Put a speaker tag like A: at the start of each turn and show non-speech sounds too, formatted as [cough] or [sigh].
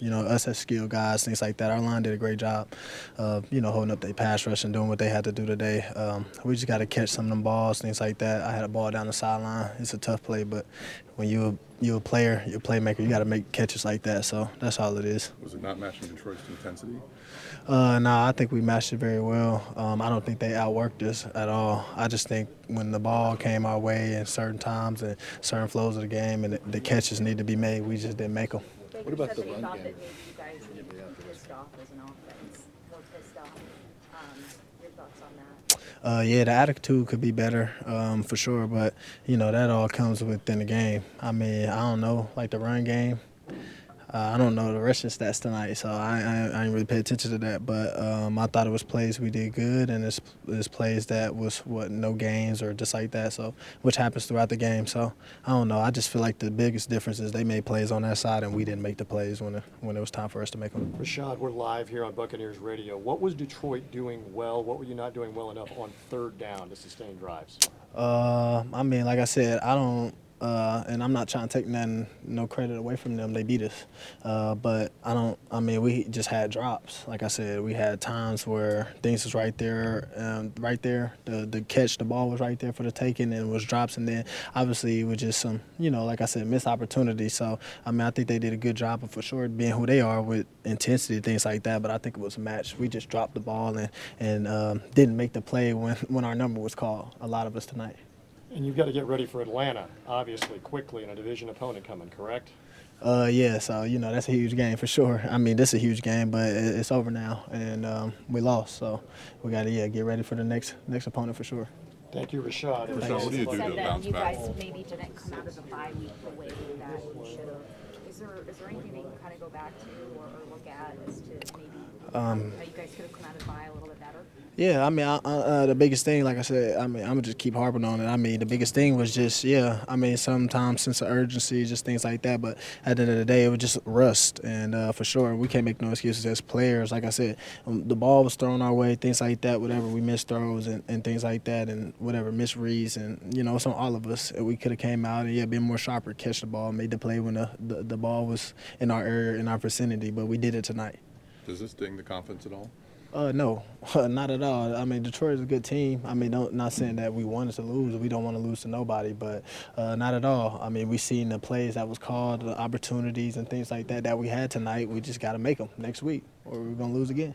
A: you know, us as skilled guys, things like that. Our line did a great job of, you know, holding up their pass rush and doing what they had to do today. Um, we just got to catch some of them balls, things like that. I had a ball down the sideline. It's a tough play, but when you you a player, you're a playmaker, you got to make catches like that. So that's all it is.
B: Was it not matching Detroit's intensity?
A: Uh, no, nah, I think we matched it very well. Um, I don't think they outworked us at all. I just think when the ball came our way in certain times and certain flows of the game and the, the catches need to be made, we just didn't make them.
C: What about the run game?
A: Uh, yeah, the attitude could be better um, for sure, but you know that all comes within the game. I mean, I don't know, like the run game. Uh, I don't know the the stats tonight, so I, I, I didn't really pay attention to that. But um, I thought it was plays we did good, and it's, it's plays that was what no gains or just like that. So which happens throughout the game. So I don't know. I just feel like the biggest difference is they made plays on that side, and we didn't make the plays when it, when it was time for us to make them.
D: Rachaad, we're live here on Buccaneers Radio. What was Detroit doing well? What were you not doing well enough on third down to sustain drives?
A: Uh, I mean, like I said, I don't uh, and I'm not trying to take none, no credit away from them. They beat us, uh, but I don't. I mean, we just had drops. Like I said, we had times where things was right there, um, right there. The the catch, the ball was right there for the taking, and it was drops. And then obviously it was just some, you know, like I said, missed opportunities. So I mean, I think they did a good job of for sure being who they are with intensity, things like that. But I think it was a match. We just dropped the ball and and um, didn't make the play when when our number was called. A lot of us tonight.
D: And you've got to get ready for Atlanta, obviously, quickly, and a division opponent coming, correct?
A: Uh, yeah, so, you know, that's a huge game for sure. I mean, this is a huge game, but it's over now, and um, we lost. So we got to, yeah, get ready for the next next opponent for sure.
D: Thank you, Rachaad.
B: Rachaad, what do you do to bounce
C: you
B: back?
C: guys maybe didn't come out of the bye week the way that you should have. Is there, is there anything that you kind of go back to or, or look at as to maybe um, how you guys could have come out of the bye a little bit better?
A: Yeah, I mean, I, uh, the biggest thing, like I said, I mean, I'm gonna just keep harping on it. I mean, the biggest thing was just, yeah, I mean, sometimes sense of urgency, just things like that. But at the end of the day, it was just rust, and uh, for sure, we can't make no excuses as players. Like I said, um, the ball was thrown our way, things like that, whatever. We missed throws and, and things like that, and whatever misreads, and you know, it's on all of us. We could have came out and yeah, been more sharper, catch the ball, made the play when the, the the ball was in our area, in our vicinity. But we did it tonight.
B: Does this ding the confidence at all?
A: Uh, no, [laughs] not at all. I mean, Detroit is a good team. I mean, don't, not saying that we wanted to lose. We don't want to lose to nobody, but uh, not at all. I mean, we seen the plays that was called, the opportunities and things like that that we had tonight. We just got to make them next week, or we're gonna lose again.